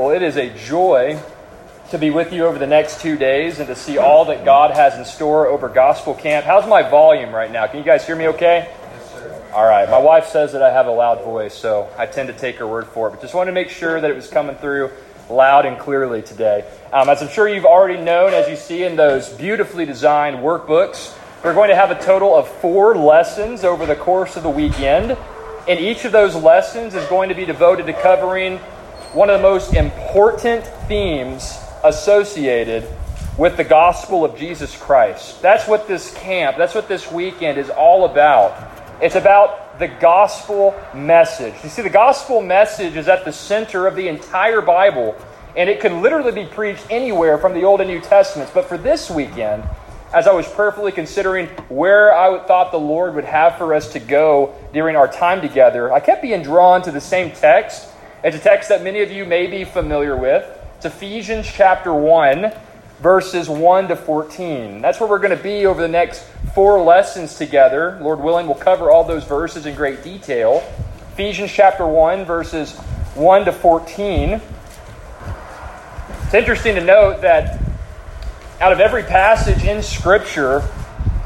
Well, it is a joy to be with you over the next two days and to see all that God has in store over Gospel Camp. How's my volume right now? Can you guys hear me okay? Yes, sir. All right. My wife says that I have a loud voice, so I tend to take her word for it. But just wanted to make sure that it was coming through loud and clearly today. Um, as I'm sure you've already known, as you see in those beautifully designed workbooks, we're going to have a total of four lessons over the course of the weekend. And each of those lessons is going to be devoted to covering one of the most important themes associated with the gospel of Jesus Christ. That's what this camp, that's what this weekend is all about. It's about the gospel message. You see, the gospel message is at the center of the entire Bible, and it can literally be preached anywhere from the Old and New Testaments. But for this weekend, as I was prayerfully considering where I thought the Lord would have for us to go during our time together, I kept being drawn to the same text. It's a text that many of you may be familiar with. It's Ephesians chapter 1, verses 1 to 14. That's where we're going to be over the next four lessons together. Lord willing, we'll cover all those verses in great detail. Ephesians chapter 1, verses 1 to 14. It's interesting to note that out of every passage in Scripture,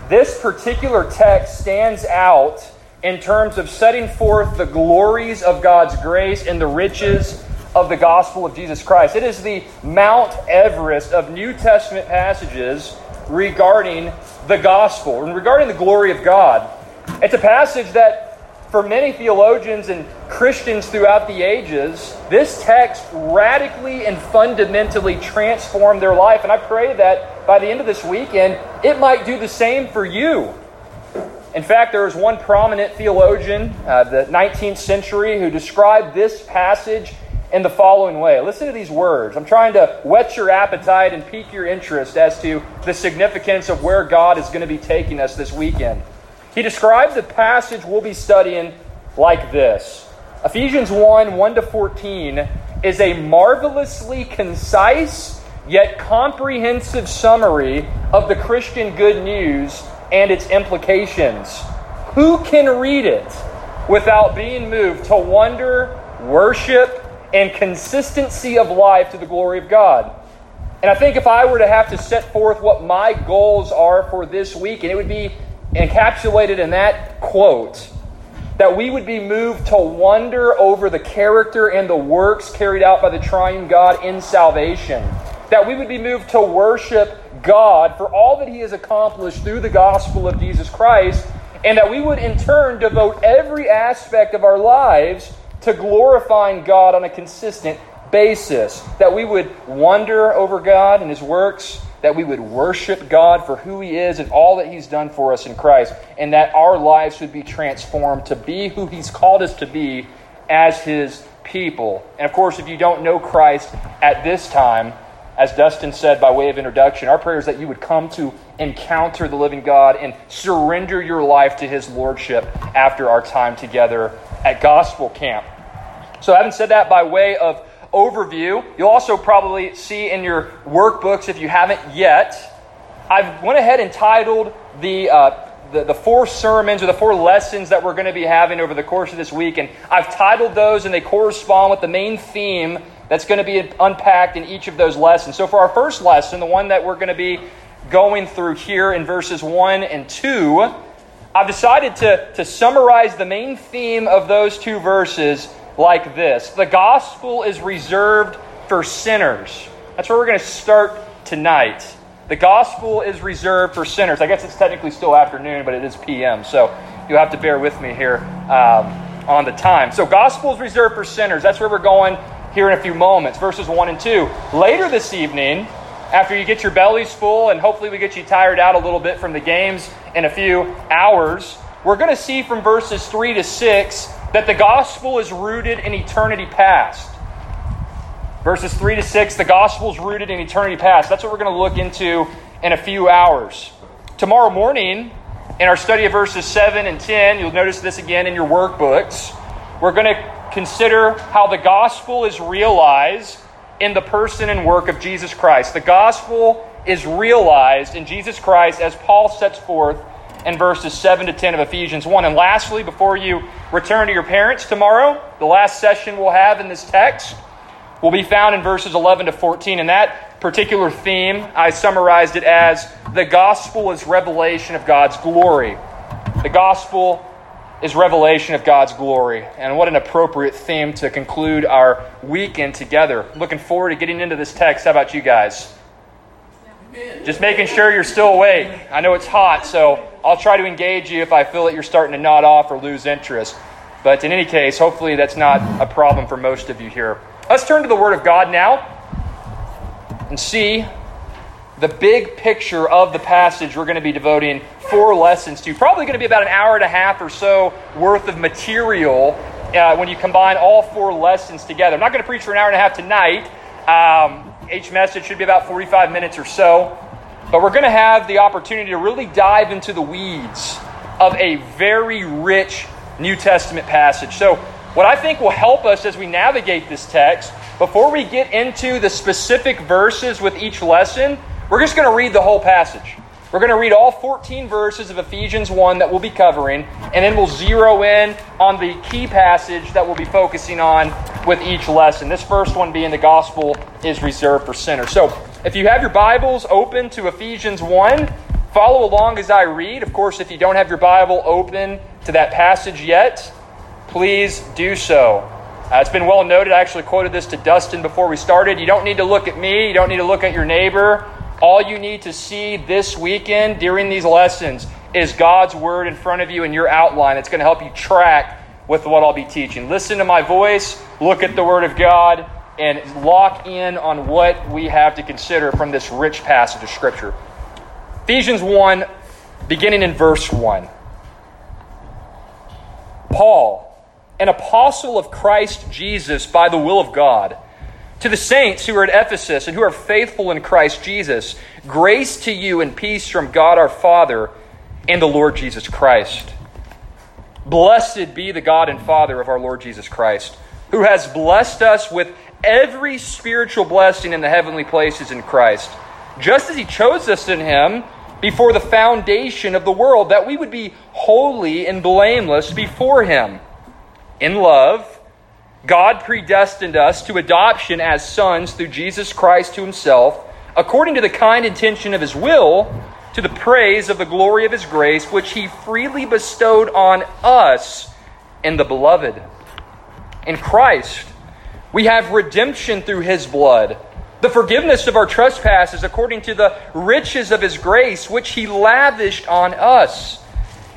this particular text stands out in terms of setting forth the glories of God's grace and the riches of the gospel of Jesus Christ. It is the Mount Everest of New Testament passages regarding the gospel and regarding the glory of God. It's a passage that, for many theologians and Christians throughout the ages, this text radically and fundamentally transformed their life. And I pray that by the end of this weekend, it might do the same for you. In fact, there was one prominent theologian, uh, the 19th century, who described this passage in the following way. Listen to these words. I'm trying to whet your appetite and pique your interest as to the significance of where God is going to be taking us this weekend. He described the passage we'll be studying like this Ephesians 1 1 to 14 is a marvelously concise yet comprehensive summary of the Christian good news and its implications. Who can read it without being moved to wonder, worship, and consistency of life to the glory of God? And I think if I were to have to set forth what my goals are for this week, and it would be encapsulated in that quote that we would be moved to wonder over the character and the works carried out by the triune God in salvation. That we would be moved to worship God for all that He has accomplished through the gospel of Jesus Christ, and that we would in turn devote every aspect of our lives to glorifying God on a consistent basis. That we would wonder over God and His works, that we would worship God for who He is and all that He's done for us in Christ, and that our lives would be transformed to be who He's called us to be as His people. And of course, if you don't know Christ at this time, as Dustin said by way of introduction, our prayer is that you would come to encounter the living God and surrender your life to His Lordship after our time together at Gospel Camp. So, having said that by way of overview. You'll also probably see in your workbooks, if you haven't yet, I've went ahead and titled the, uh, the, the, four sermons or the four lessons that we're going to be having over the course of this week. And I've titled those, and they correspond with the main theme that's going to be unpacked in each of those lessons. So, for our first lesson, the one that we're going to be going through here in verses 1 and 2, I've decided to, to summarize the main theme of those two verses like this The gospel is reserved for sinners. That's where we're going to start tonight. The gospel is reserved for sinners. I guess it's technically still afternoon, but it is PM, so you'll have to bear with me here um, on the time. So, gospel is reserved for sinners. That's where we're going here in a few moments, verses 1 and 2. Later this evening, after you get your bellies full and hopefully we get you tired out a little bit from the games in a few hours, we're going to see from verses 3 to 6 that the gospel is rooted in eternity past. Verses 3 to 6, the gospel is rooted in eternity past. That's what we're going to look into in a few hours. Tomorrow morning, in our study of verses 7 and 10, you'll notice this again in your workbooks. We're going to consider how the gospel is realized in the person and work of Jesus Christ. The gospel is realized in Jesus Christ as Paul sets forth in verses 7 to 10 of Ephesians 1. And lastly, before you return to your parents tomorrow, the last session we'll have in this text, will be found in verses 11 to 14. And that particular theme, I summarized it as the gospel is revelation of God's glory. The gospel is revelation of God's glory. And what an appropriate theme to conclude our weekend together. Looking forward to getting into this text. How about you guys? Just making sure you're still awake. I know it's hot, so I'll try to engage you if I feel that you're starting to nod off or lose interest. But in any case, hopefully that's not a problem for most of you here. Let's turn to the Word of God now and see the big picture of the passage we're going to be devoting four lessons to. Probably going to be about an hour and a half or so worth of material uh, when you combine all four lessons together. I'm not going to preach for an hour and a half tonight. Um, each message should be about 45 minutes or so. But we're going to have the opportunity to really dive into the weeds of a very rich New Testament passage. So, what I think will help us as we navigate this text, before we get into the specific verses with each lesson, we're just going to read the whole passage. We're going to read all 14 verses of Ephesians 1 that we'll be covering, and then we'll zero in on the key passage that we'll be focusing on with each lesson. This first one being the gospel is reserved for sinners. So, if you have your Bibles open to Ephesians 1, follow along as I read. Of course, if you don't have your Bible open to that passage yet, please do so. Uh, it's been well noted. I actually quoted this to Dustin before we started. You don't need to look at me, you don't need to look at your neighbor. All you need to see this weekend during these lessons is God's Word in front of you and your outline. It's going to help you track with what I'll be teaching. Listen to my voice, look at the Word of God, and lock in on what we have to consider from this rich passage of Scripture. Ephesians 1, beginning in verse 1. Paul, an apostle of Christ Jesus by the will of God to the saints who are at Ephesus and who are faithful in Christ Jesus, grace to you and peace from God our Father and the Lord Jesus Christ. Blessed be the God and Father of our Lord Jesus Christ, who has blessed us with every spiritual blessing in the heavenly places in Christ, just as he chose us in him before the foundation of the world, that we would be holy and blameless before him. In love, God predestined us to adoption as sons through Jesus Christ to himself, according to the kind intention of his will, to the praise of the glory of his grace, which he freely bestowed on us in the beloved. In Christ, we have redemption through his blood, the forgiveness of our trespasses according to the riches of his grace, which he lavished on us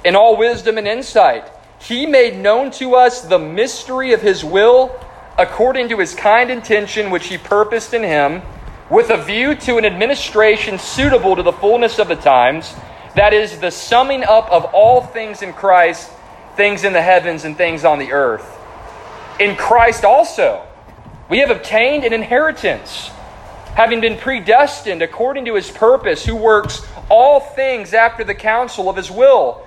in all wisdom and insight he made known to us the mystery of His will according to His kind intention, which He purposed in Him, with a view to an administration suitable to the fullness of the times, that is, the summing up of all things in Christ, things in the heavens and things on the earth. In Christ also, we have obtained an inheritance, having been predestined according to His purpose, who works all things after the counsel of His will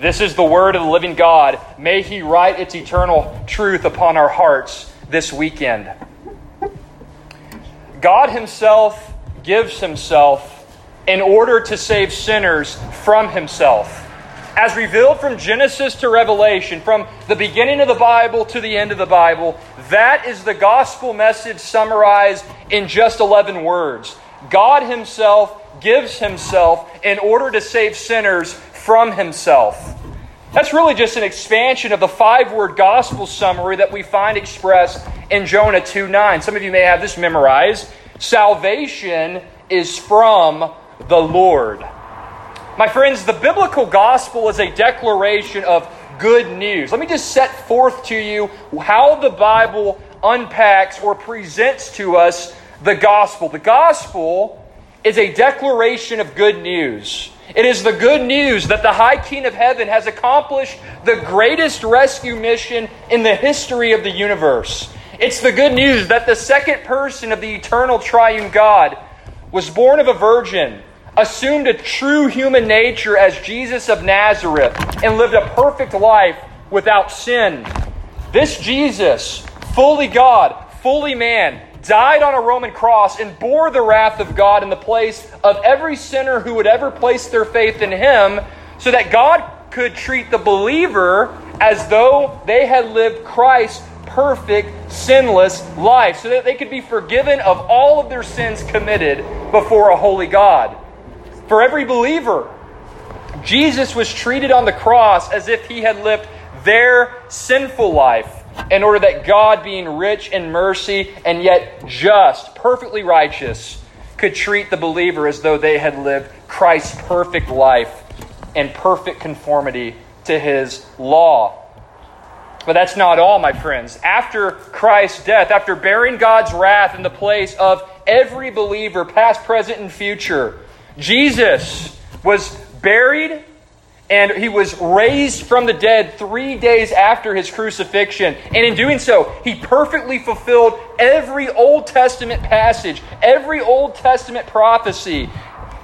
This is the word of the living God. May He write its eternal truth upon our hearts this weekend. God Himself gives Himself in order to save sinners from Himself. As revealed from Genesis to Revelation, from the beginning of the Bible to the end of the Bible, that is the gospel message summarized in just 11 words. God Himself gives Himself in order to save sinners from himself. That's really just an expansion of the five word gospel summary that we find expressed in Jonah 2 9. Some of you may have this memorized. Salvation is from the Lord. My friends, the biblical gospel is a declaration of good news. Let me just set forth to you how the Bible unpacks or presents to us the gospel. The gospel is a declaration of good news. It is the good news that the High King of Heaven has accomplished the greatest rescue mission in the history of the universe. It's the good news that the second person of the eternal triune God was born of a virgin, assumed a true human nature as Jesus of Nazareth, and lived a perfect life without sin. This Jesus, fully God, fully man, died on a Roman cross and bore the wrath of God in the place of every sinner who would ever place their faith in him, so that God could treat the believer as though they had lived Christ's perfect, sinless life, so that they could be forgiven of all of their sins committed before a holy God. For every believer, Jesus was treated on the cross as if he had lived their sinful life in order that God, being rich in mercy and yet just, perfectly righteous, could treat the believer as though they had lived Christ's perfect life in perfect conformity to his law. But that's not all, my friends. After Christ's death, after bearing God's wrath in the place of every believer, past, present, and future, Jesus was buried and he was raised from the dead three days after his crucifixion. And in doing so, he perfectly fulfilled every Old Testament passage, every Old Testament prophecy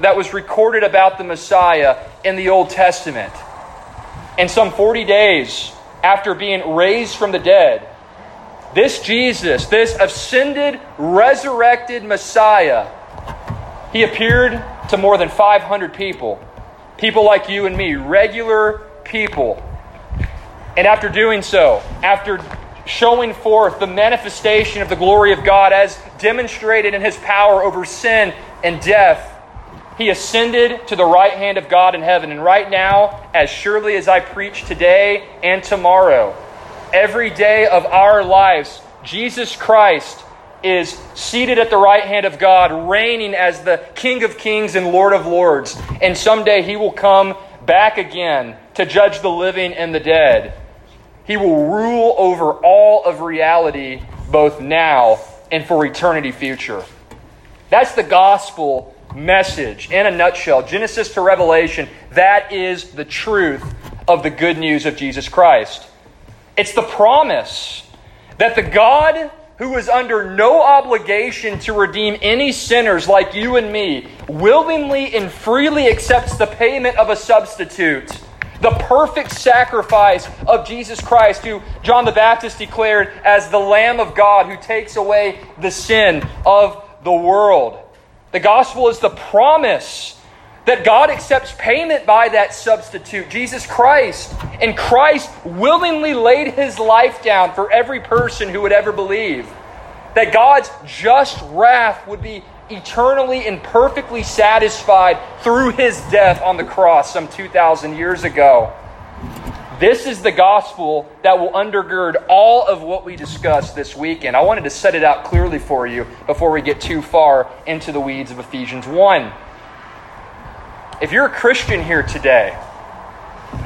that was recorded about the Messiah in the Old Testament. And some 40 days after being raised from the dead, this Jesus, this ascended, resurrected Messiah, he appeared to more than 500 people People like you and me, regular people. And after doing so, after showing forth the manifestation of the glory of God as demonstrated in his power over sin and death, he ascended to the right hand of God in heaven. And right now, as surely as I preach today and tomorrow, every day of our lives, Jesus Christ is seated at the right hand of God, reigning as the King of kings and Lord of lords. And someday he will come back again to judge the living and the dead. He will rule over all of reality, both now and for eternity future. That's the gospel message in a nutshell. Genesis to Revelation, that is the truth of the good news of Jesus Christ. It's the promise that the God who is under no obligation to redeem any sinners like you and me, willingly and freely accepts the payment of a substitute, the perfect sacrifice of Jesus Christ, who John the Baptist declared as the Lamb of God who takes away the sin of the world. The gospel is the promise that God accepts payment by that substitute, Jesus Christ. And Christ willingly laid his life down for every person who would ever believe. That God's just wrath would be eternally and perfectly satisfied through his death on the cross some 2,000 years ago. This is the gospel that will undergird all of what we discussed this weekend. I wanted to set it out clearly for you before we get too far into the weeds of Ephesians 1. If you're a Christian here today,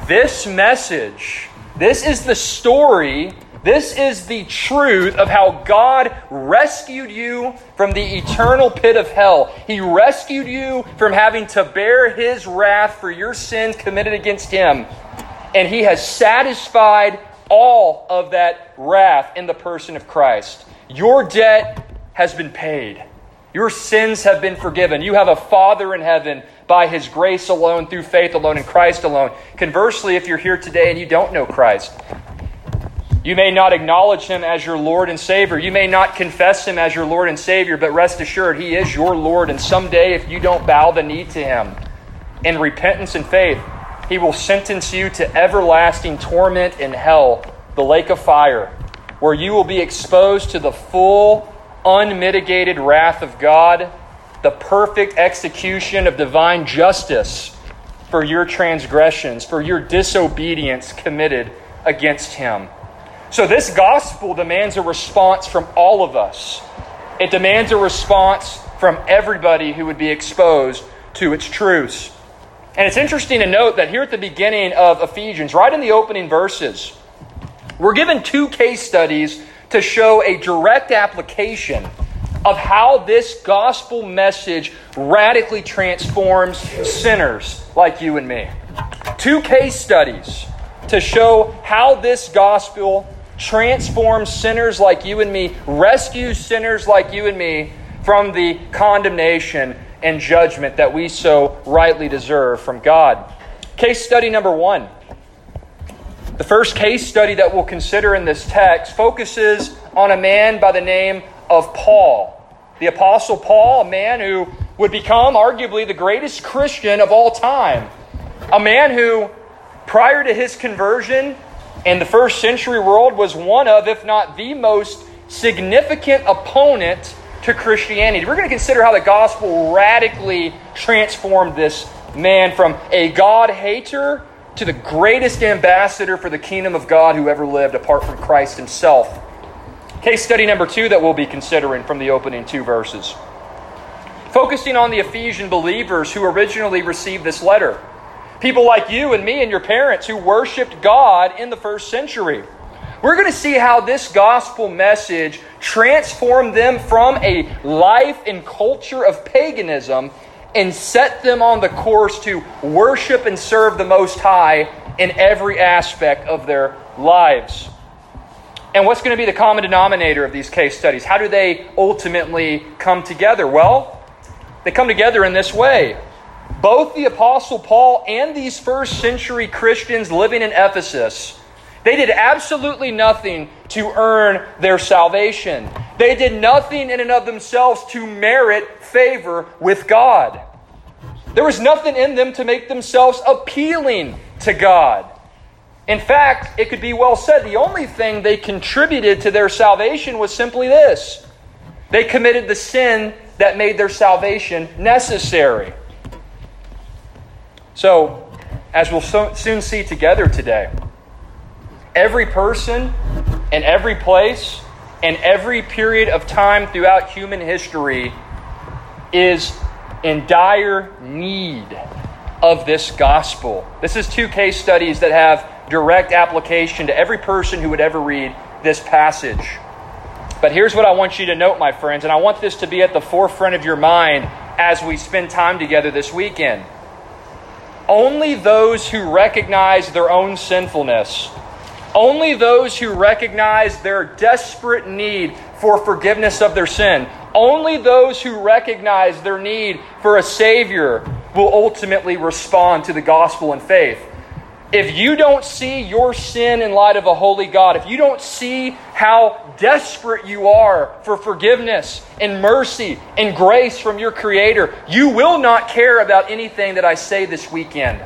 this message, this is the story, this is the truth of how God rescued you from the eternal pit of hell. He rescued you from having to bear His wrath for your sins committed against Him. And He has satisfied all of that wrath in the person of Christ. Your debt has been paid. Your sins have been forgiven. You have a Father in heaven by His grace alone, through faith alone, in Christ alone. Conversely, if you're here today and you don't know Christ, you may not acknowledge Him as your Lord and Savior. You may not confess Him as your Lord and Savior, but rest assured, He is your Lord. And someday, if you don't bow the knee to Him in repentance and faith, He will sentence you to everlasting torment in hell, the lake of fire, where you will be exposed to the full, unmitigated wrath of God the perfect execution of divine justice for your transgressions, for your disobedience committed against him. So, this gospel demands a response from all of us. It demands a response from everybody who would be exposed to its truths. And it's interesting to note that here at the beginning of Ephesians, right in the opening verses, we're given two case studies to show a direct application of how this gospel message radically transforms sinners like you and me. Two case studies to show how this gospel transforms sinners like you and me, rescues sinners like you and me from the condemnation and judgment that we so rightly deserve from God. Case study number one. The first case study that we'll consider in this text focuses on a man by the name of Paul. The Apostle Paul, a man who would become arguably the greatest Christian of all time. A man who, prior to his conversion in the first century world, was one of, if not the most significant opponent to Christianity. We're going to consider how the gospel radically transformed this man from a God hater to the greatest ambassador for the kingdom of God who ever lived apart from Christ himself. Case study number two that we'll be considering from the opening two verses. Focusing on the Ephesian believers who originally received this letter. People like you and me and your parents who worshiped God in the first century. We're going to see how this gospel message transformed them from a life and culture of paganism and set them on the course to worship and serve the Most High in every aspect of their lives. And what's going to be the common denominator of these case studies? How do they ultimately come together? Well, they come together in this way. Both the Apostle Paul and these first century Christians living in Ephesus, they did absolutely nothing to earn their salvation. They did nothing in and of themselves to merit favor with God. There was nothing in them to make themselves appealing to God. In fact, it could be well said the only thing they contributed to their salvation was simply this they committed the sin that made their salvation necessary. So, as we'll so, soon see together today, every person and every place and every period of time throughout human history is in dire need of this gospel. This is two case studies that have direct application to every person who would ever read this passage. But here's what I want you to note, my friends, and I want this to be at the forefront of your mind as we spend time together this weekend. Only those who recognize their own sinfulness, only those who recognize their desperate need for forgiveness of their sin, only those who recognize their need for a Savior will ultimately respond to the gospel in faith. If you don't see your sin in light of a holy God, if you don't see how desperate you are for forgiveness and mercy and grace from your Creator, you will not care about anything that I say this weekend.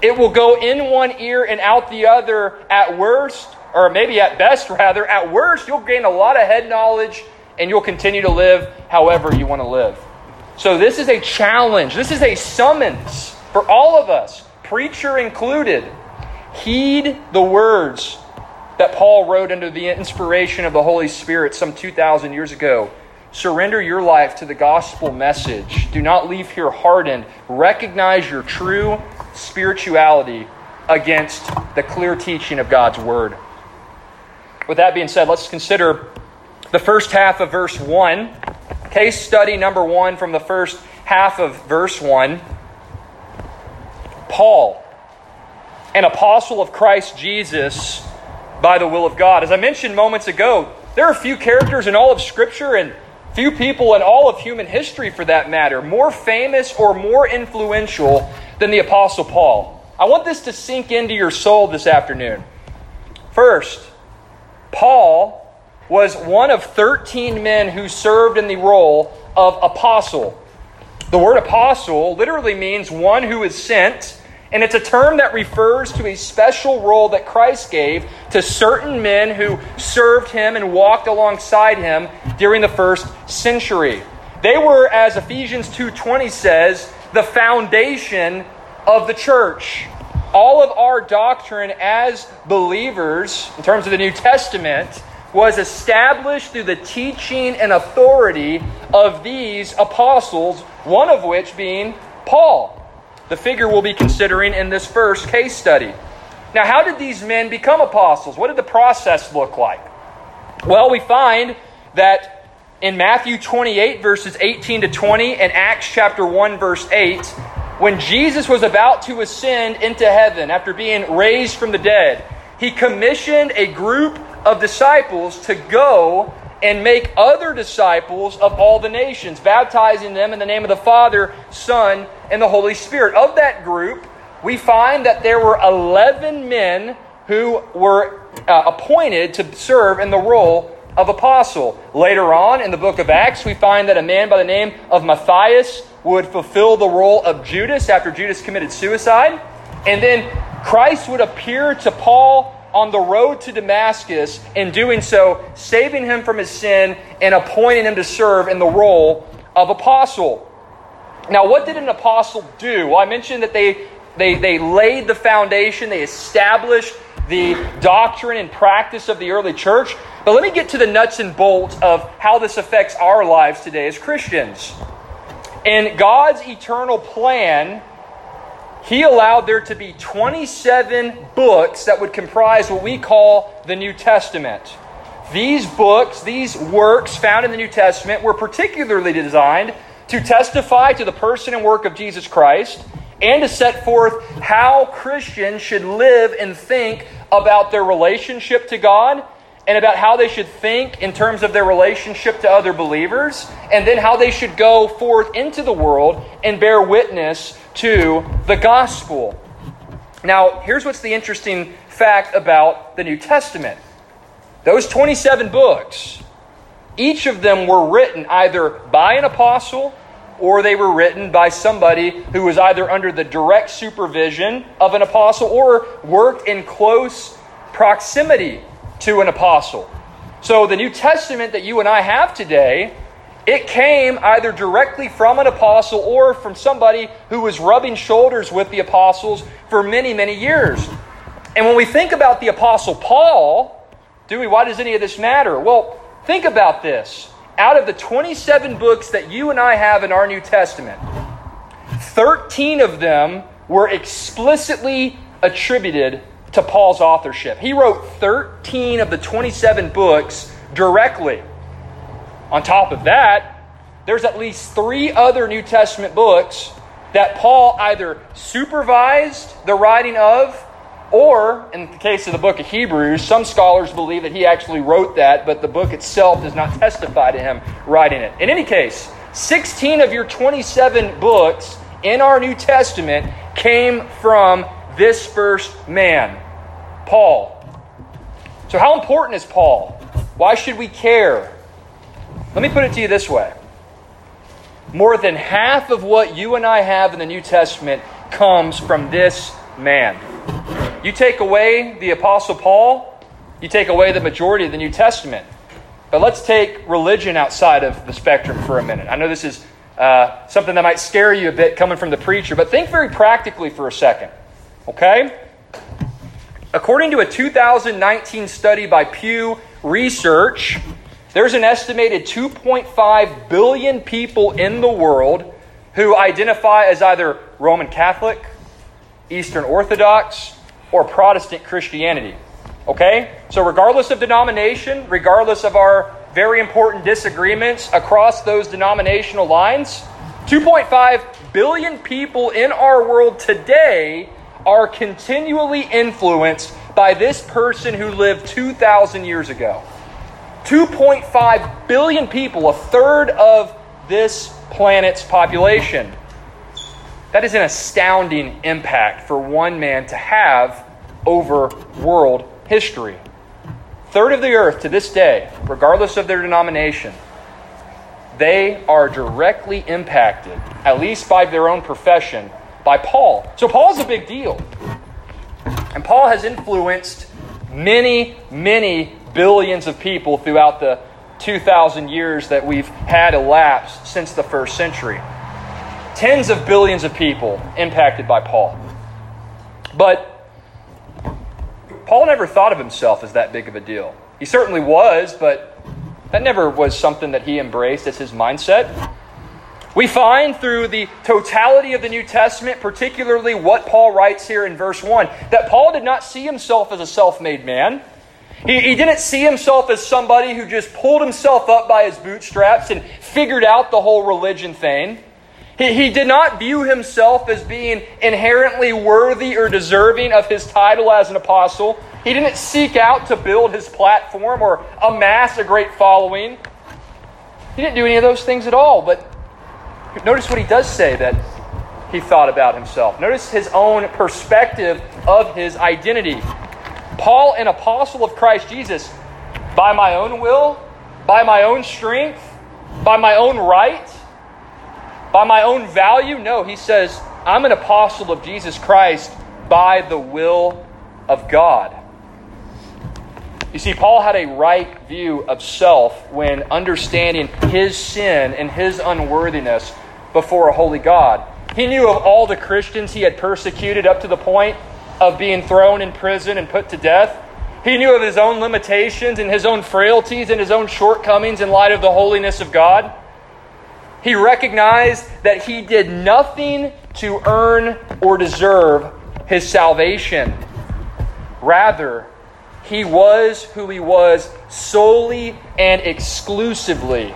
It will go in one ear and out the other at worst, or maybe at best, rather. At worst, you'll gain a lot of head knowledge and you'll continue to live however you want to live. So, this is a challenge. This is a summons for all of us preacher included, heed the words that Paul wrote under the inspiration of the Holy Spirit some 2,000 years ago. Surrender your life to the gospel message. Do not leave here hardened. Recognize your true spirituality against the clear teaching of God's word. With that being said, let's consider the first half of verse 1. Case study number 1 from the first half of verse 1. Paul, an apostle of Christ Jesus by the will of God. As I mentioned moments ago, there are few characters in all of Scripture and few people in all of human history, for that matter, more famous or more influential than the Apostle Paul. I want this to sink into your soul this afternoon. First, Paul was one of 13 men who served in the role of apostle. The word apostle literally means one who is sent and it's a term that refers to a special role that Christ gave to certain men who served him and walked alongside him during the first century. They were, as Ephesians 2:20 says, the foundation of the church. All of our doctrine as believers, in terms of the New Testament, was established through the teaching and authority of these apostles, one of which being Paul the figure we'll be considering in this first case study. Now, how did these men become apostles? What did the process look like? Well, we find that in Matthew 28, verses 18 to 20, and Acts chapter 1, verse 8, when Jesus was about to ascend into heaven after being raised from the dead, he commissioned a group of disciples to go and make other disciples of all the nations, baptizing them in the name of the Father, Son, and the Holy Spirit. Of that group, we find that there were 11 men who were uh, appointed to serve in the role of apostle. Later on in the book of Acts, we find that a man by the name of Matthias would fulfill the role of Judas after Judas committed suicide. And then Christ would appear to Paul on the road to Damascus, in doing so, saving him from his sin and appointing him to serve in the role of apostle. Now, what did an apostle do? Well, I mentioned that they, they, they laid the foundation, they established the doctrine and practice of the early church. But let me get to the nuts and bolts of how this affects our lives today as Christians. In God's eternal plan, he allowed there to be 27 books that would comprise what we call the New Testament. These books, these works found in the New Testament, were particularly designed to testify to the person and work of Jesus Christ and to set forth how Christians should live and think about their relationship to God and about how they should think in terms of their relationship to other believers, and then how they should go forth into the world and bear witness to the gospel. Now, here's what's the interesting fact about the New Testament those 27 books, each of them were written either by an apostle or they were written by somebody who was either under the direct supervision of an apostle or worked in close proximity to an apostle. So the New Testament that you and I have today it came either directly from an apostle or from somebody who was rubbing shoulders with the apostles for many, many years. And when we think about the apostle Paul, do we? Why does any of this matter? Well, think about this. Out of the 27 books that you and I have in our New Testament, 13 of them were explicitly attributed to Paul's authorship. He wrote 13 of the 27 books directly. On top of that, there's at least three other New Testament books that Paul either supervised the writing of, or in the case of the book of Hebrews, some scholars believe that he actually wrote that, but the book itself does not testify to him writing it. In any case, 16 of your 27 books in our New Testament came from this first man, Paul. So, how important is Paul? Why should we care? Let me put it to you this way more than half of what you and I have in the New Testament comes from this man. You take away the Apostle Paul, you take away the majority of the New Testament. But let's take religion outside of the spectrum for a minute. I know this is uh, something that might scare you a bit coming from the preacher, but think very practically for a second. Okay? According to a 2019 study by Pew Research, there's an estimated 2.5 billion people in the world who identify as either Roman Catholic, Eastern Orthodox, or Protestant Christianity. Okay? So, regardless of denomination, regardless of our very important disagreements across those denominational lines, 2.5 billion people in our world today are continually influenced by this person who lived 2,000 years ago. 2.5 billion people, a third of this planet's population. That is an astounding impact for one man to have over world history. Third of the earth to this day, regardless of their denomination, they are directly impacted, at least by their own profession, by Paul. So Paul's a big deal. And Paul has influenced many, many billions of people throughout the 2,000 years that we've had elapsed since the first century. Tens of billions of people impacted by Paul. But Paul never thought of himself as that big of a deal. He certainly was, but that never was something that he embraced as his mindset. We find through the totality of the New Testament, particularly what Paul writes here in verse 1, that Paul did not see himself as a self made man. He, he didn't see himself as somebody who just pulled himself up by his bootstraps and figured out the whole religion thing. He, he did not view himself as being inherently worthy or deserving of his title as an apostle. He didn't seek out to build his platform or amass a great following. He didn't do any of those things at all. But notice what he does say that he thought about himself. Notice his own perspective of his identity. Paul, an apostle of Christ Jesus, by my own will, by my own strength, by my own right, by my own value. No, he says, I'm an apostle of Jesus Christ by the will of God. You see, Paul had a right view of self when understanding his sin and his unworthiness before a holy God. He knew of all the Christians he had persecuted up to the point of being thrown in prison and put to death. He knew of his own limitations and his own frailties and his own shortcomings in light of the holiness of God. He recognized that he did nothing to earn or deserve his salvation. Rather, he was who he was solely and exclusively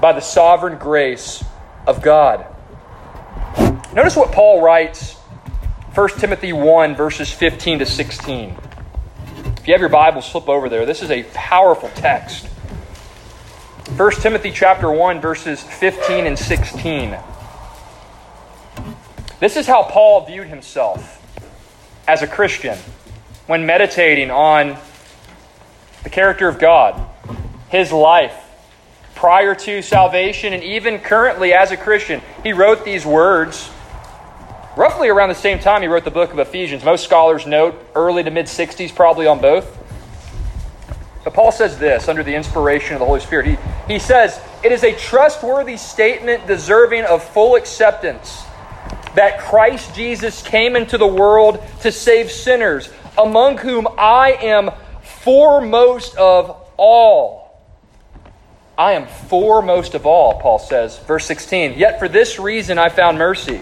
by the sovereign grace of God. Notice what Paul writes 1 Timothy 1, verses 15 to 16. If you have your Bibles, flip over there. This is a powerful text. 1 Timothy chapter 1 verses 15 and 16. This is how Paul viewed himself as a Christian when meditating on the character of God, his life prior to salvation, and even currently as a Christian. He wrote these words roughly around the same time he wrote the book of Ephesians. Most scholars note early to mid 60s, probably on both. But Paul says this under the inspiration of the Holy Spirit. He, he says, It is a trustworthy statement deserving of full acceptance that Christ Jesus came into the world to save sinners, among whom I am foremost of all. I am foremost of all, Paul says. Verse 16. Yet for this reason I found mercy,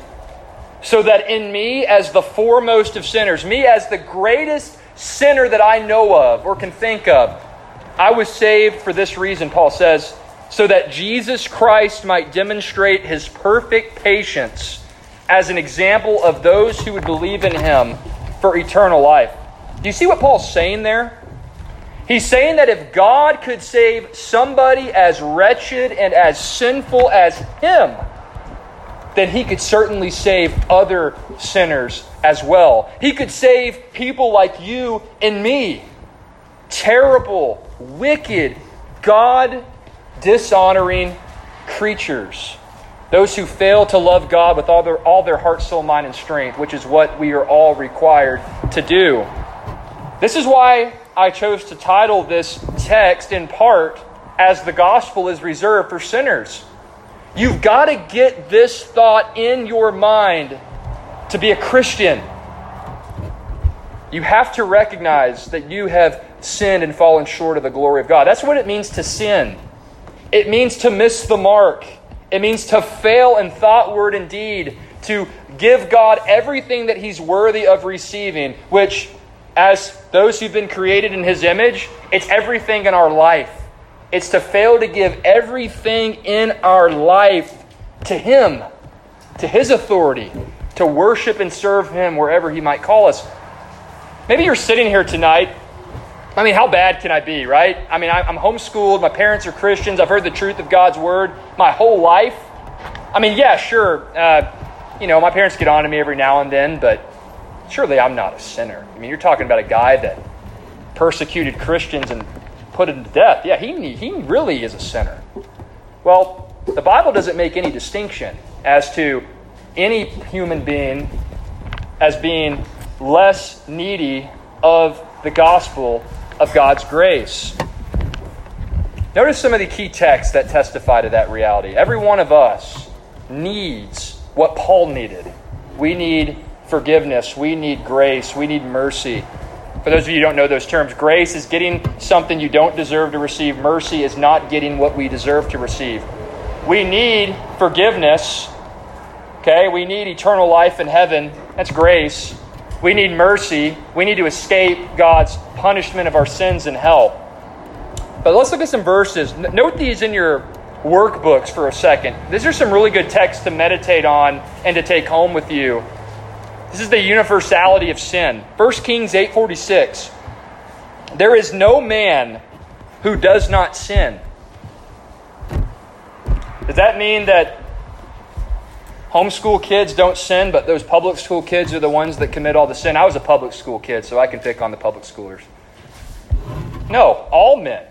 so that in me, as the foremost of sinners, me as the greatest sinner that I know of or can think of, I was saved for this reason, Paul says, so that Jesus Christ might demonstrate his perfect patience as an example of those who would believe in him for eternal life. Do you see what Paul's saying there? He's saying that if God could save somebody as wretched and as sinful as him, then he could certainly save other sinners as well. He could save people like you and me. Terrible, wicked, God dishonoring creatures. Those who fail to love God with all their, all their heart, soul, mind, and strength, which is what we are all required to do. This is why I chose to title this text in part as the gospel is reserved for sinners. You've got to get this thought in your mind to be a Christian. You have to recognize that you have sinned and fallen short of the glory of God. That's what it means to sin. It means to miss the mark. It means to fail in thought, word, and deed, to give God everything that He's worthy of receiving, which, as those who've been created in His image, it's everything in our life. It's to fail to give everything in our life to Him, to His authority, to worship and serve Him wherever He might call us. Maybe you're sitting here tonight I mean, how bad can I be, right? I mean, I'm homeschooled. My parents are Christians. I've heard the truth of God's word my whole life. I mean, yeah, sure. Uh, you know, my parents get on to me every now and then, but surely I'm not a sinner. I mean, you're talking about a guy that persecuted Christians and put them to death. Yeah, he, he really is a sinner. Well, the Bible doesn't make any distinction as to any human being as being less needy of the gospel of God's grace. Notice some of the key texts that testify to that reality. Every one of us needs what Paul needed. We need forgiveness, we need grace, we need mercy. For those of you who don't know those terms, grace is getting something you don't deserve to receive, mercy is not getting what we deserve to receive. We need forgiveness. Okay, we need eternal life in heaven. That's grace. We need mercy. We need to escape God's punishment of our sins in hell. But let's look at some verses. Note these in your workbooks for a second. These are some really good texts to meditate on and to take home with you. This is the universality of sin. 1 Kings 8:46. There is no man who does not sin. Does that mean that homeschool kids don't sin, but those public school kids are the ones that commit all the sin? I was a public school kid, so I can pick on the public schoolers. No, all men.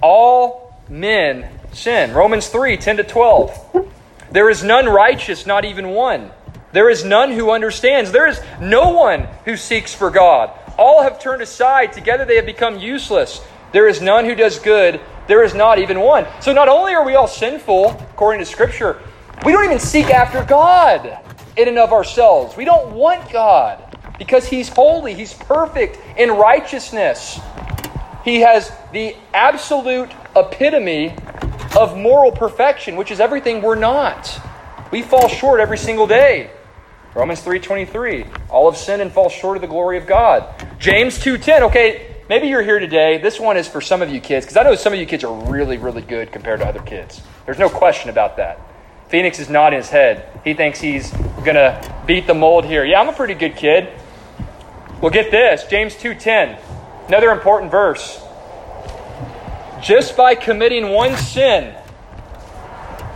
All men sin. Romans 3 10 to 12. There is none righteous, not even one. There is none who understands. There is no one who seeks for God. All have turned aside. Together they have become useless. There is none who does good. There is not even one. So not only are we all sinful, according to Scripture, we don't even seek after God in and of ourselves. We don't want God because He's holy, He's perfect in righteousness. He has the absolute epitome of moral perfection, which is everything we're not. We fall short every single day. Romans 3:23, all have sinned and fall short of the glory of God. James 2:10, okay, maybe you're here today. This one is for some of you kids because I know some of you kids are really really good compared to other kids. There's no question about that. Phoenix is nodding his head. He thinks he's going to beat the mold here. Yeah, I'm a pretty good kid. Well, get this, James 2:10. Another important verse. Just by committing one sin,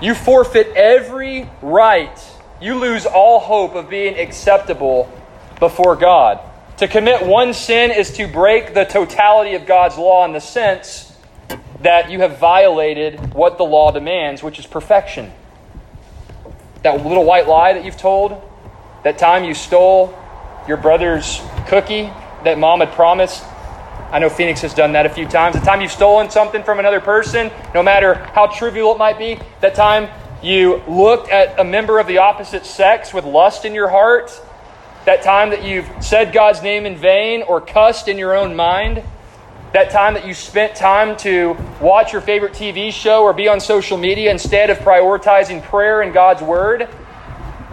you forfeit every right. You lose all hope of being acceptable before God. To commit one sin is to break the totality of God's law in the sense that you have violated what the law demands, which is perfection. That little white lie that you've told, that time you stole your brother's cookie that mom had promised, I know Phoenix has done that a few times. The time you've stolen something from another person, no matter how trivial it might be, that time you looked at a member of the opposite sex with lust in your heart, that time that you've said God's name in vain or cussed in your own mind, that time that you spent time to watch your favorite TV show or be on social media instead of prioritizing prayer and God's Word,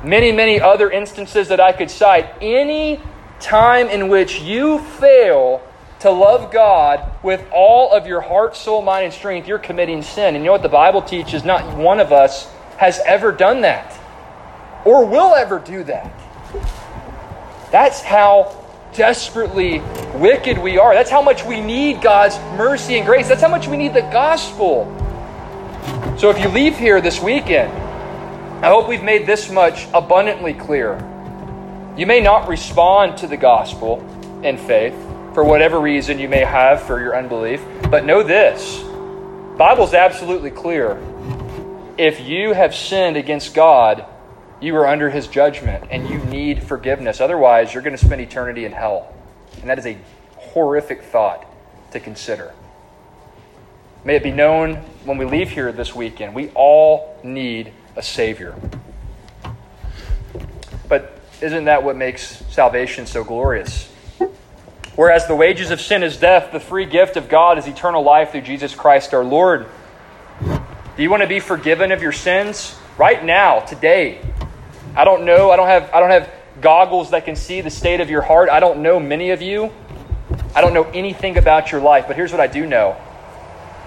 many, many other instances that I could cite. Any time in which you fail to love God with all of your heart, soul, mind, and strength, you're committing sin. And you know what the Bible teaches? Not one of us has ever done that or will ever do that. That's how desperately wicked we are. That's how much we need God's mercy and grace. That's how much we need the gospel. So if you leave here this weekend, I hope we've made this much abundantly clear. You may not respond to the gospel in faith for whatever reason you may have for your unbelief. But know this Bible's absolutely clear. If you have sinned against God, you are under his judgment and you need forgiveness. Otherwise, you're going to spend eternity in hell. And that is a horrific thought to consider. May it be known when we leave here this weekend, we all need a Savior. But isn't that what makes salvation so glorious? Whereas the wages of sin is death, the free gift of God is eternal life through Jesus Christ our Lord. Do you want to be forgiven of your sins? Right now, today. I don't know. I don't have I don't have goggles that can see the state of your heart. I don't know many of you. I don't know anything about your life, but here's what I do know.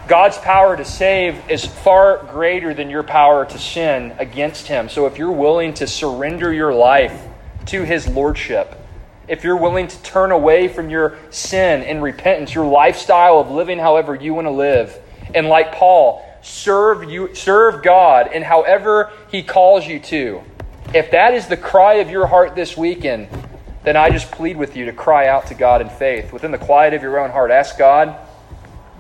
God's power to save is far greater than your power to sin against him. So if you're willing to surrender your life to his lordship, if you're willing to turn away from your sin and repentance, your lifestyle of living however you want to live, and like Paul, serve you serve God in however he calls you to. If that is the cry of your heart this weekend, then I just plead with you to cry out to God in faith. Within the quiet of your own heart, ask God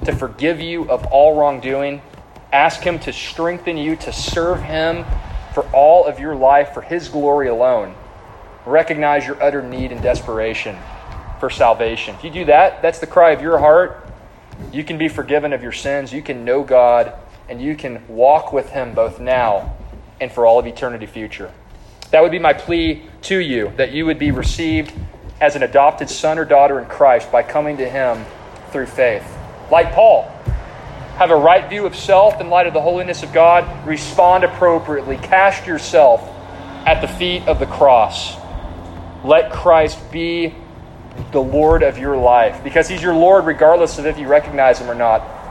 to forgive you of all wrongdoing. Ask Him to strengthen you to serve Him for all of your life for His glory alone recognize your utter need and desperation for salvation. If you do that, that's the cry of your heart. You can be forgiven of your sins. You can know God, and you can walk with Him both now and for all of eternity future. That would be my plea to you that you would be received as an adopted son or daughter in Christ by coming to Him through faith. Like Paul, have a right view of self in light of the holiness of God, respond appropriately, cast yourself at the feet of the cross. Let Christ be the Lord of your life because He's your Lord regardless of if you recognize Him or not.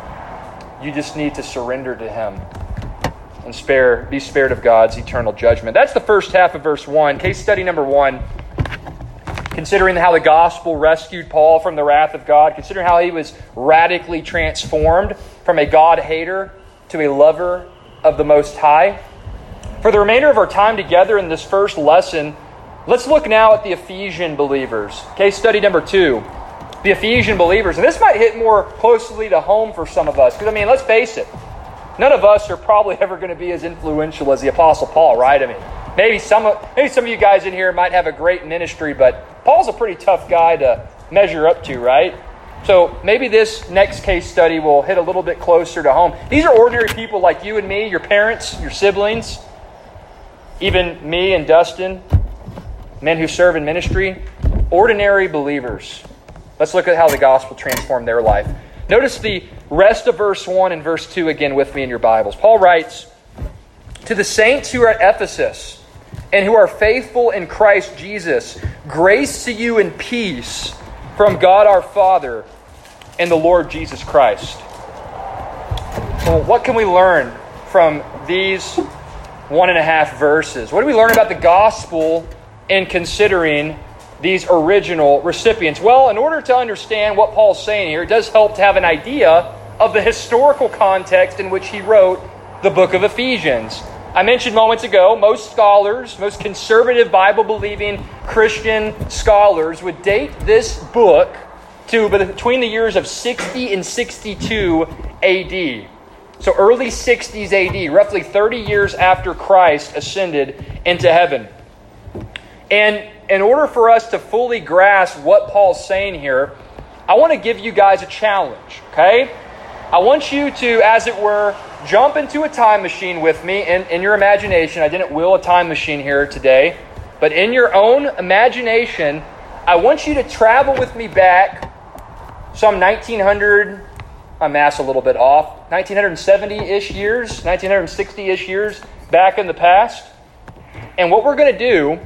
You just need to surrender to Him and spare, be spared of God's eternal judgment. That's the first half of verse 1. Case study number 1 considering how the gospel rescued Paul from the wrath of God, considering how he was radically transformed from a God hater to a lover of the Most High. For the remainder of our time together in this first lesson, let's look now at the Ephesian believers. Case study number two the Ephesian believers. And this might hit more closely to home for some of us. Because, I mean, let's face it, none of us are probably ever going to be as influential as the Apostle Paul, right? I mean, maybe some, of, maybe some of you guys in here might have a great ministry, but Paul's a pretty tough guy to measure up to, right? So maybe this next case study will hit a little bit closer to home. These are ordinary people like you and me, your parents, your siblings, even me and Dustin, men who serve in ministry, ordinary believers. Let's look at how the gospel transformed their life. Notice the rest of verse 1 and verse 2 again with me in your Bibles. Paul writes To the saints who are at Ephesus and who are faithful in Christ Jesus, grace to you and peace from God our Father and the Lord Jesus Christ. Well, what can we learn from these one and a half verses? What do we learn about the gospel in considering these original recipients? Well, in order to understand what Paul's saying here, it does help to have an idea of the historical context in which he wrote the book of Ephesians. I mentioned moments ago, most scholars, most conservative Bible believing Christian scholars would date this book to between the years of 60 and 62 AD. So early 60s AD, roughly 30 years after Christ ascended into heaven. And in order for us to fully grasp what Paul's saying here, I want to give you guys a challenge, okay? I want you to, as it were, jump into a time machine with me in, in your imagination. I didn't will a time machine here today, but in your own imagination, I want you to travel with me back some 1900, I mass a little bit off, 1970 ish years, 1960 ish years back in the past. And what we're going to do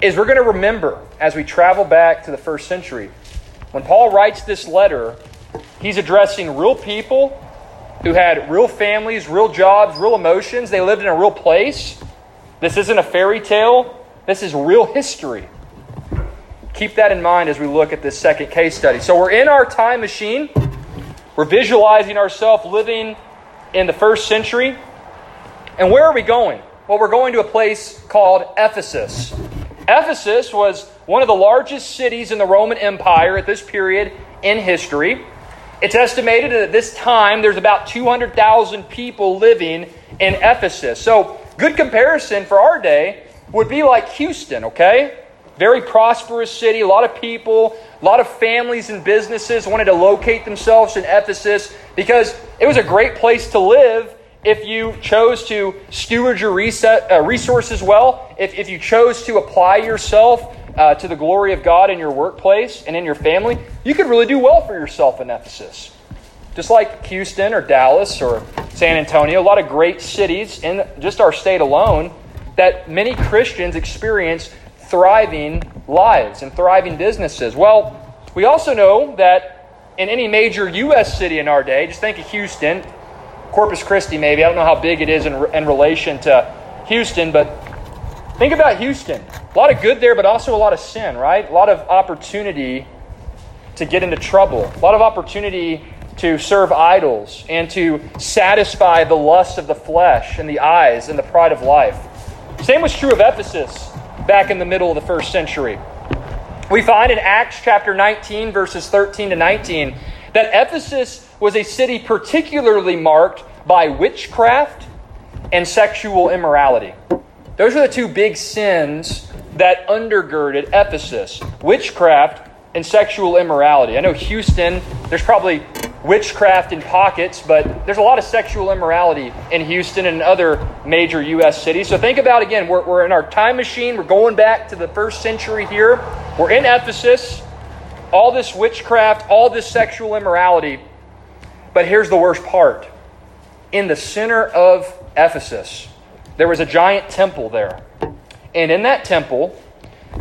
is we're going to remember as we travel back to the first century. When Paul writes this letter, he's addressing real people who had real families, real jobs, real emotions. They lived in a real place. This isn't a fairy tale, this is real history. Keep that in mind as we look at this second case study. So, we're in our time machine. We're visualizing ourselves living in the first century. And where are we going? Well, we're going to a place called Ephesus. Ephesus was one of the largest cities in the Roman Empire at this period in history. It's estimated that at this time there's about 200,000 people living in Ephesus. So, good comparison for our day would be like Houston, okay? Very prosperous city, a lot of people, a lot of families and businesses wanted to locate themselves in Ephesus because it was a great place to live if you chose to steward your reset, uh, resources well, if, if you chose to apply yourself uh, to the glory of God in your workplace and in your family, you could really do well for yourself in Ephesus. Just like Houston or Dallas or San Antonio, a lot of great cities in just our state alone that many Christians experience thriving lives and thriving businesses. Well, we also know that in any major U.S. city in our day, just think of Houston, Corpus Christi, maybe. I don't know how big it is in, in relation to Houston, but think about Houston. A lot of good there, but also a lot of sin, right? A lot of opportunity to get into trouble, a lot of opportunity to serve idols and to satisfy the lust of the flesh and the eyes and the pride of life. Same was true of Ephesus back in the middle of the first century. We find in Acts chapter 19, verses 13 to 19, that Ephesus was a city particularly marked by witchcraft and sexual immorality. Those are the two big sins that undergirded Ephesus witchcraft and sexual immorality. I know Houston, there's probably witchcraft in pockets, but there's a lot of sexual immorality in Houston and other major U.S. cities. So think about again, we're, we're in our time machine, we're going back to the first century here. We're in Ephesus all this witchcraft, all this sexual immorality. But here's the worst part in the center of Ephesus, there was a giant temple there. And in that temple,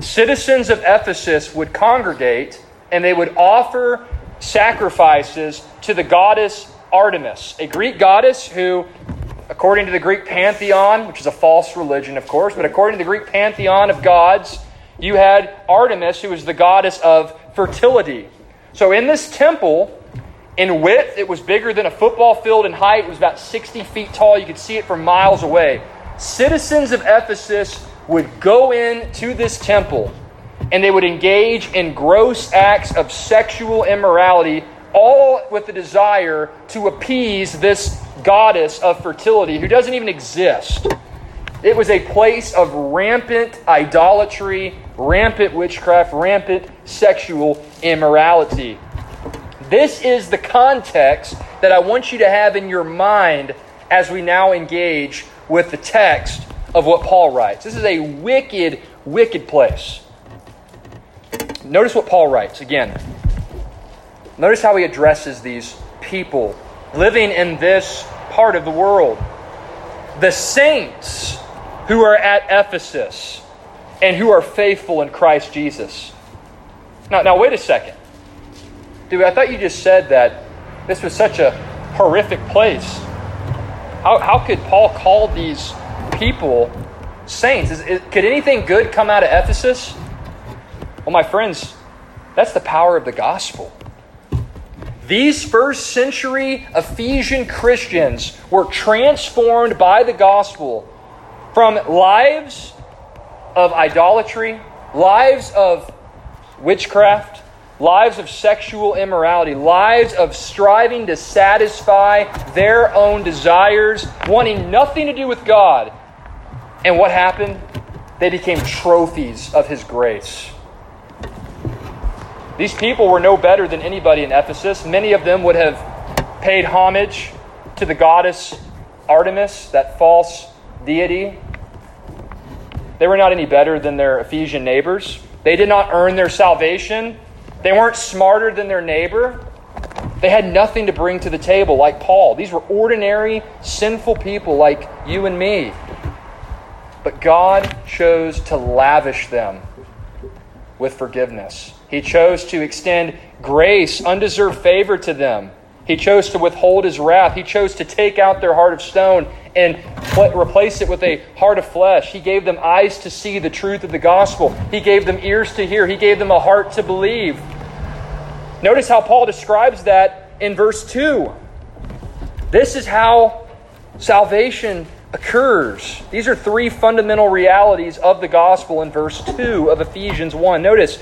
citizens of Ephesus would congregate and they would offer sacrifices to the goddess Artemis, a Greek goddess who, according to the Greek pantheon, which is a false religion, of course, but according to the Greek pantheon of gods, you had Artemis, who was the goddess of fertility. So in this temple, in width, it was bigger than a football field. In height, it was about 60 feet tall. You could see it from miles away. Citizens of Ephesus would go into this temple and they would engage in gross acts of sexual immorality, all with the desire to appease this goddess of fertility who doesn't even exist. It was a place of rampant idolatry, rampant witchcraft, rampant sexual immorality. This is the context that I want you to have in your mind as we now engage with the text of what Paul writes. This is a wicked, wicked place. Notice what Paul writes again. Notice how he addresses these people living in this part of the world. The saints who are at Ephesus and who are faithful in Christ Jesus. Now, now wait a second. Dude, I thought you just said that this was such a horrific place. How, how could Paul call these people saints? Is, is, could anything good come out of Ephesus? Well, my friends, that's the power of the gospel. These first century Ephesian Christians were transformed by the gospel from lives of idolatry, lives of witchcraft, lives of sexual immorality, lives of striving to satisfy their own desires, wanting nothing to do with God. And what happened? They became trophies of His grace. These people were no better than anybody in Ephesus. Many of them would have paid homage to the goddess Artemis, that false deity. They were not any better than their Ephesian neighbors. They did not earn their salvation. They weren't smarter than their neighbor. They had nothing to bring to the table like Paul. These were ordinary, sinful people like you and me. But God chose to lavish them with forgiveness. He chose to extend grace, undeserved favor to them. He chose to withhold his wrath. He chose to take out their heart of stone and replace it with a heart of flesh. He gave them eyes to see the truth of the gospel. He gave them ears to hear. He gave them a heart to believe. Notice how Paul describes that in verse 2. This is how salvation occurs. These are three fundamental realities of the gospel in verse 2 of Ephesians 1. Notice,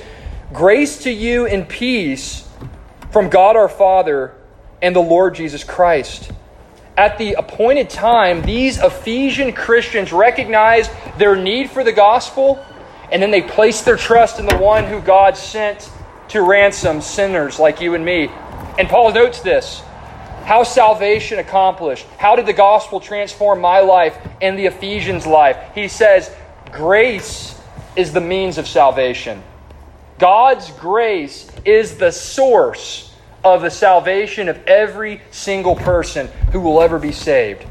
grace to you and peace from God our Father and the Lord Jesus Christ. At the appointed time, these Ephesian Christians recognized their need for the gospel, and then they placed their trust in the one who God sent to ransom sinners like you and me. And Paul notes this how salvation accomplished. How did the gospel transform my life and the Ephesians' life? He says, Grace is the means of salvation. God's grace is the source of the salvation of every single person who will ever be saved.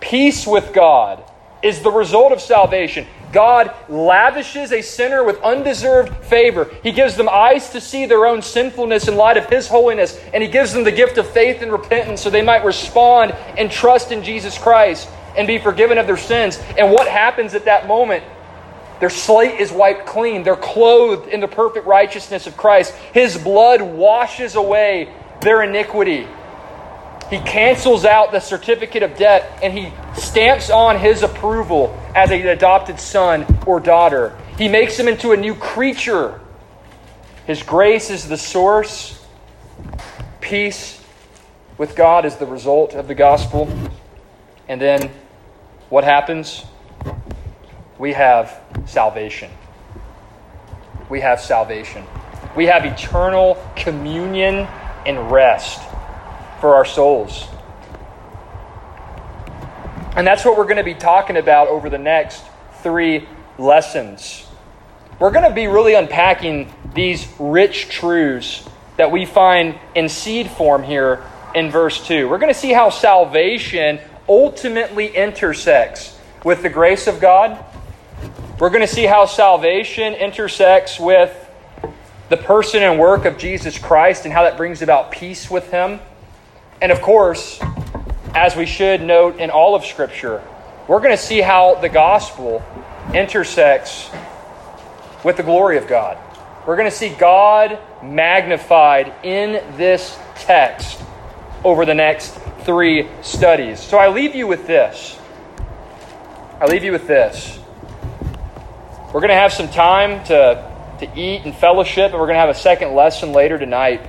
Peace with God is the result of salvation. God lavishes a sinner with undeserved favor. He gives them eyes to see their own sinfulness in light of His holiness, and He gives them the gift of faith and repentance so they might respond and trust in Jesus Christ and be forgiven of their sins. And what happens at that moment? Their slate is wiped clean. They're clothed in the perfect righteousness of Christ. His blood washes away their iniquity. He cancels out the certificate of debt and he stamps on his approval as an adopted son or daughter. He makes him into a new creature. His grace is the source. Peace with God is the result of the gospel. And then what happens? We have salvation. We have salvation. We have eternal communion and rest for our souls. And that's what we're going to be talking about over the next three lessons. We're going to be really unpacking these rich truths that we find in seed form here in verse 2. We're going to see how salvation ultimately intersects with the grace of God we're going to see how salvation intersects with the person and work of Jesus Christ and how that brings about peace with Him. And of course, as we should note in all of Scripture, we're going to see how the gospel intersects with the glory of God. We're going to see God magnified in this text over the next three studies. So I leave you with this. I leave you with this. We're going to have some time to, to eat and fellowship, and we're going to have a second lesson later tonight.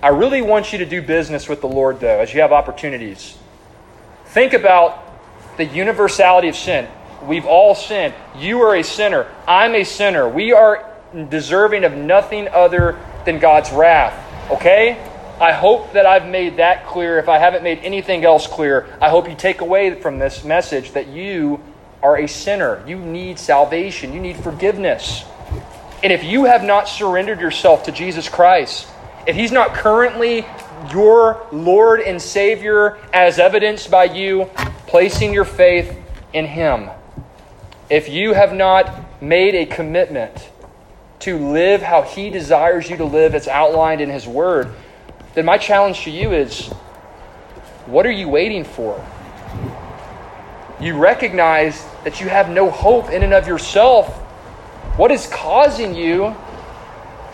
I really want you to do business with the Lord, though, as you have opportunities. Think about the universality of sin. We've all sinned. You are a sinner. I'm a sinner. We are deserving of nothing other than God's wrath. Okay? I hope that I've made that clear. If I haven't made anything else clear, I hope you take away from this message that you are a sinner. You need salvation. You need forgiveness. And if you have not surrendered yourself to Jesus Christ, if He's not currently your Lord and Savior, as evidenced by you placing your faith in Him, if you have not made a commitment to live how He desires you to live as outlined in His Word, then my challenge to you is what are you waiting for? You recognize that you have no hope in and of yourself. What is causing you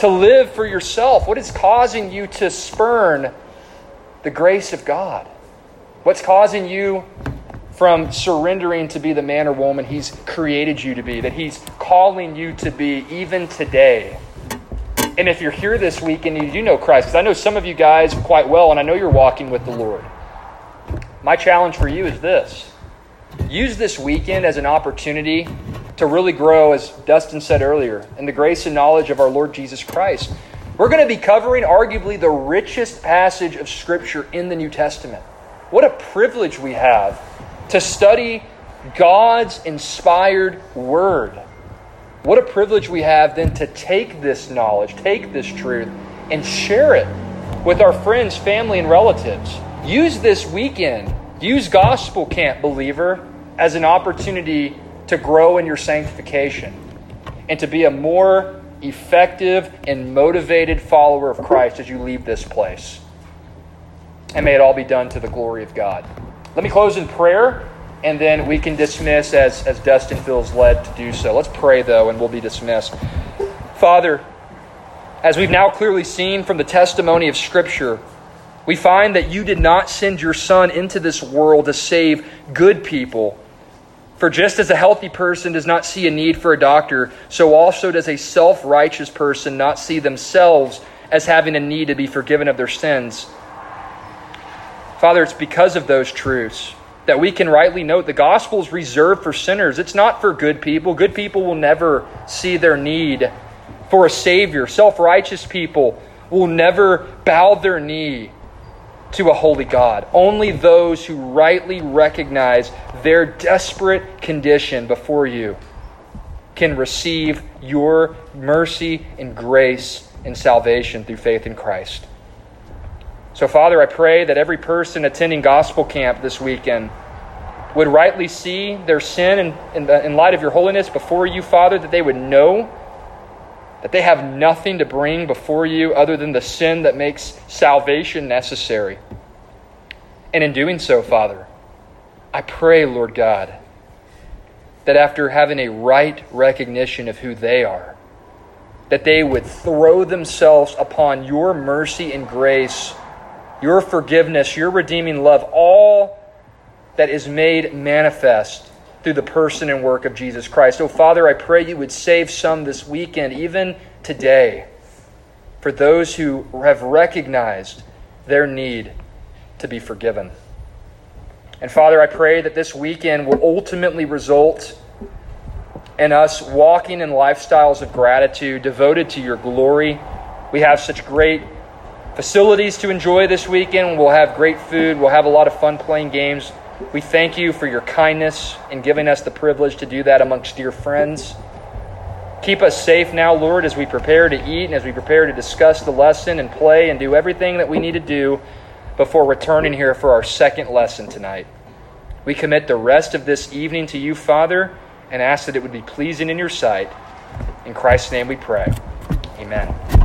to live for yourself? What is causing you to spurn the grace of God? What's causing you from surrendering to be the man or woman He's created you to be, that He's calling you to be even today. And if you're here this week and you do know Christ, because I know some of you guys quite well, and I know you're walking with the Lord, my challenge for you is this use this weekend as an opportunity to really grow, as Dustin said earlier, in the grace and knowledge of our Lord Jesus Christ. We're going to be covering arguably the richest passage of Scripture in the New Testament. What a privilege we have to study God's inspired word. What a privilege we have then to take this knowledge, take this truth, and share it with our friends, family, and relatives. Use this weekend, use Gospel Camp, believer, as an opportunity to grow in your sanctification and to be a more effective and motivated follower of Christ as you leave this place. And may it all be done to the glory of God. Let me close in prayer, and then we can dismiss as, as Dustin feels led to do so. Let's pray, though, and we'll be dismissed. Father, as we've now clearly seen from the testimony of Scripture, we find that you did not send your Son into this world to save good people. For just as a healthy person does not see a need for a doctor, so also does a self righteous person not see themselves as having a need to be forgiven of their sins. Father, it's because of those truths that we can rightly note the gospel is reserved for sinners. It's not for good people. Good people will never see their need for a Savior. Self righteous people will never bow their knee to a holy God. Only those who rightly recognize their desperate condition before you can receive your mercy and grace and salvation through faith in Christ. So, Father, I pray that every person attending gospel camp this weekend would rightly see their sin in, in, in, light of your holiness before you, Father, that they would know that they have nothing to bring before you other than the sin that makes salvation necessary. And in doing so, Father, I pray, Lord God, that after having a right recognition of who they are, that they would throw themselves upon your mercy and grace your forgiveness, your redeeming love, all that is made manifest through the person and work of Jesus Christ. Oh, Father, I pray you would save some this weekend, even today, for those who have recognized their need to be forgiven. And Father, I pray that this weekend will ultimately result in us walking in lifestyles of gratitude devoted to your glory. We have such great facilities to enjoy this weekend. We'll have great food. We'll have a lot of fun playing games. We thank you for your kindness in giving us the privilege to do that amongst dear friends. Keep us safe now, Lord, as we prepare to eat and as we prepare to discuss the lesson and play and do everything that we need to do before returning here for our second lesson tonight. We commit the rest of this evening to you, Father, and ask that it would be pleasing in your sight. In Christ's name we pray. Amen.